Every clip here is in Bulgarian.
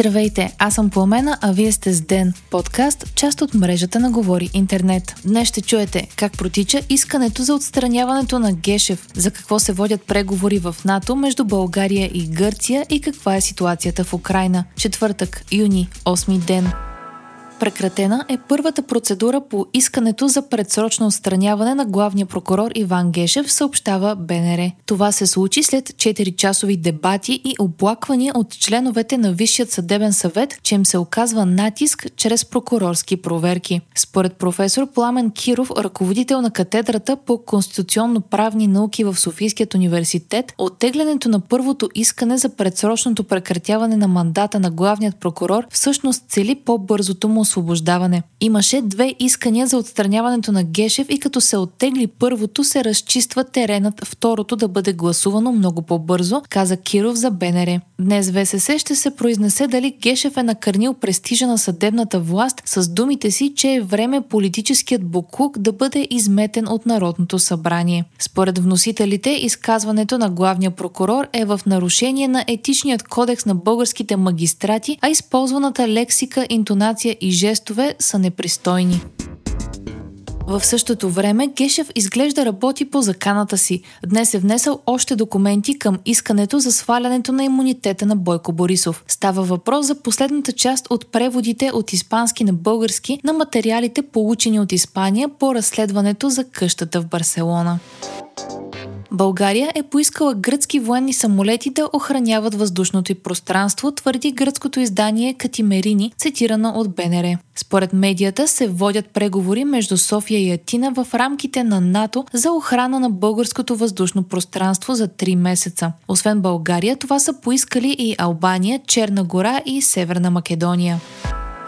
Здравейте, аз съм Пламена, а вие сте с Ден, подкаст, част от мрежата на Говори Интернет. Днес ще чуете как протича искането за отстраняването на Гешев, за какво се водят преговори в НАТО между България и Гърция и каква е ситуацията в Украина. Четвъртък, юни, 8 ден. Прекратена е първата процедура по искането за предсрочно отстраняване на главния прокурор Иван Гешев, съобщава БНР. Това се случи след 4-часови дебати и оплаквания от членовете на Висшият съдебен съвет, че им се оказва натиск чрез прокурорски проверки. Според професор Пламен Киров, ръководител на катедрата по конституционно-правни науки в Софийският университет, оттеглянето на първото искане за предсрочното прекратяване на мандата на главният прокурор всъщност цели по-бързото му освобождаване. Имаше две искания за отстраняването на Гешев и като се оттегли първото, се разчиства теренът второто да бъде гласувано много по-бързо, каза Киров за БНР. Днес ВСС ще се произнесе дали Гешев е накърнил престижа на съдебната власт с думите си, че е време политическият буклук да бъде изметен от Народното събрание. Според вносителите, изказването на главния прокурор е в нарушение на етичният кодекс на българските магистрати, а използваната лексика, интонация и жестове са непристойни. В същото време Гешев изглежда работи по заканата си. Днес е внесъл още документи към искането за свалянето на имунитета на Бойко Борисов. Става въпрос за последната част от преводите от испански на български на материалите получени от Испания по разследването за къщата в Барселона. България е поискала гръцки военни самолети да охраняват въздушното и пространство, твърди гръцкото издание Катимерини, цитирано от БНР. Според медията се водят преговори между София и Атина в рамките на НАТО за охрана на българското въздушно пространство за 3 месеца. Освен България, това са поискали и Албания, Черна гора и Северна Македония.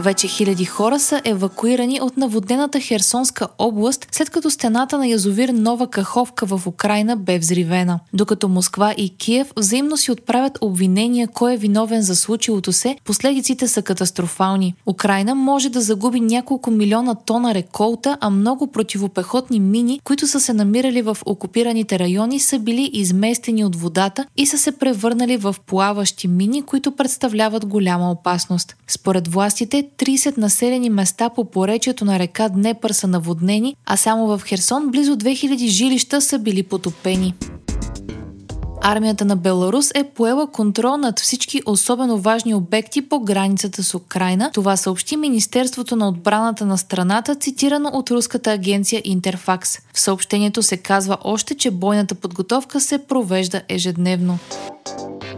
Вече хиляди хора са евакуирани от наводнената Херсонска област, след като стената на язовир Нова Каховка в Украина бе взривена. Докато Москва и Киев взаимно си отправят обвинения кой е виновен за случилото се, последиците са катастрофални. Украина може да загуби няколко милиона тона реколта, а много противопехотни мини, които са се намирали в окупираните райони, са били изместени от водата и са се превърнали в плаващи мини, които представляват голяма опасност. Според властите, 30 населени места по поречието на река Днепър са наводнени, а само в Херсон близо 2000 жилища са били потопени. Армията на Беларус е поела контрол над всички особено важни обекти по границата с Украина. Това съобщи Министерството на отбраната на страната, цитирано от руската агенция Интерфакс. В съобщението се казва още, че бойната подготовка се провежда ежедневно.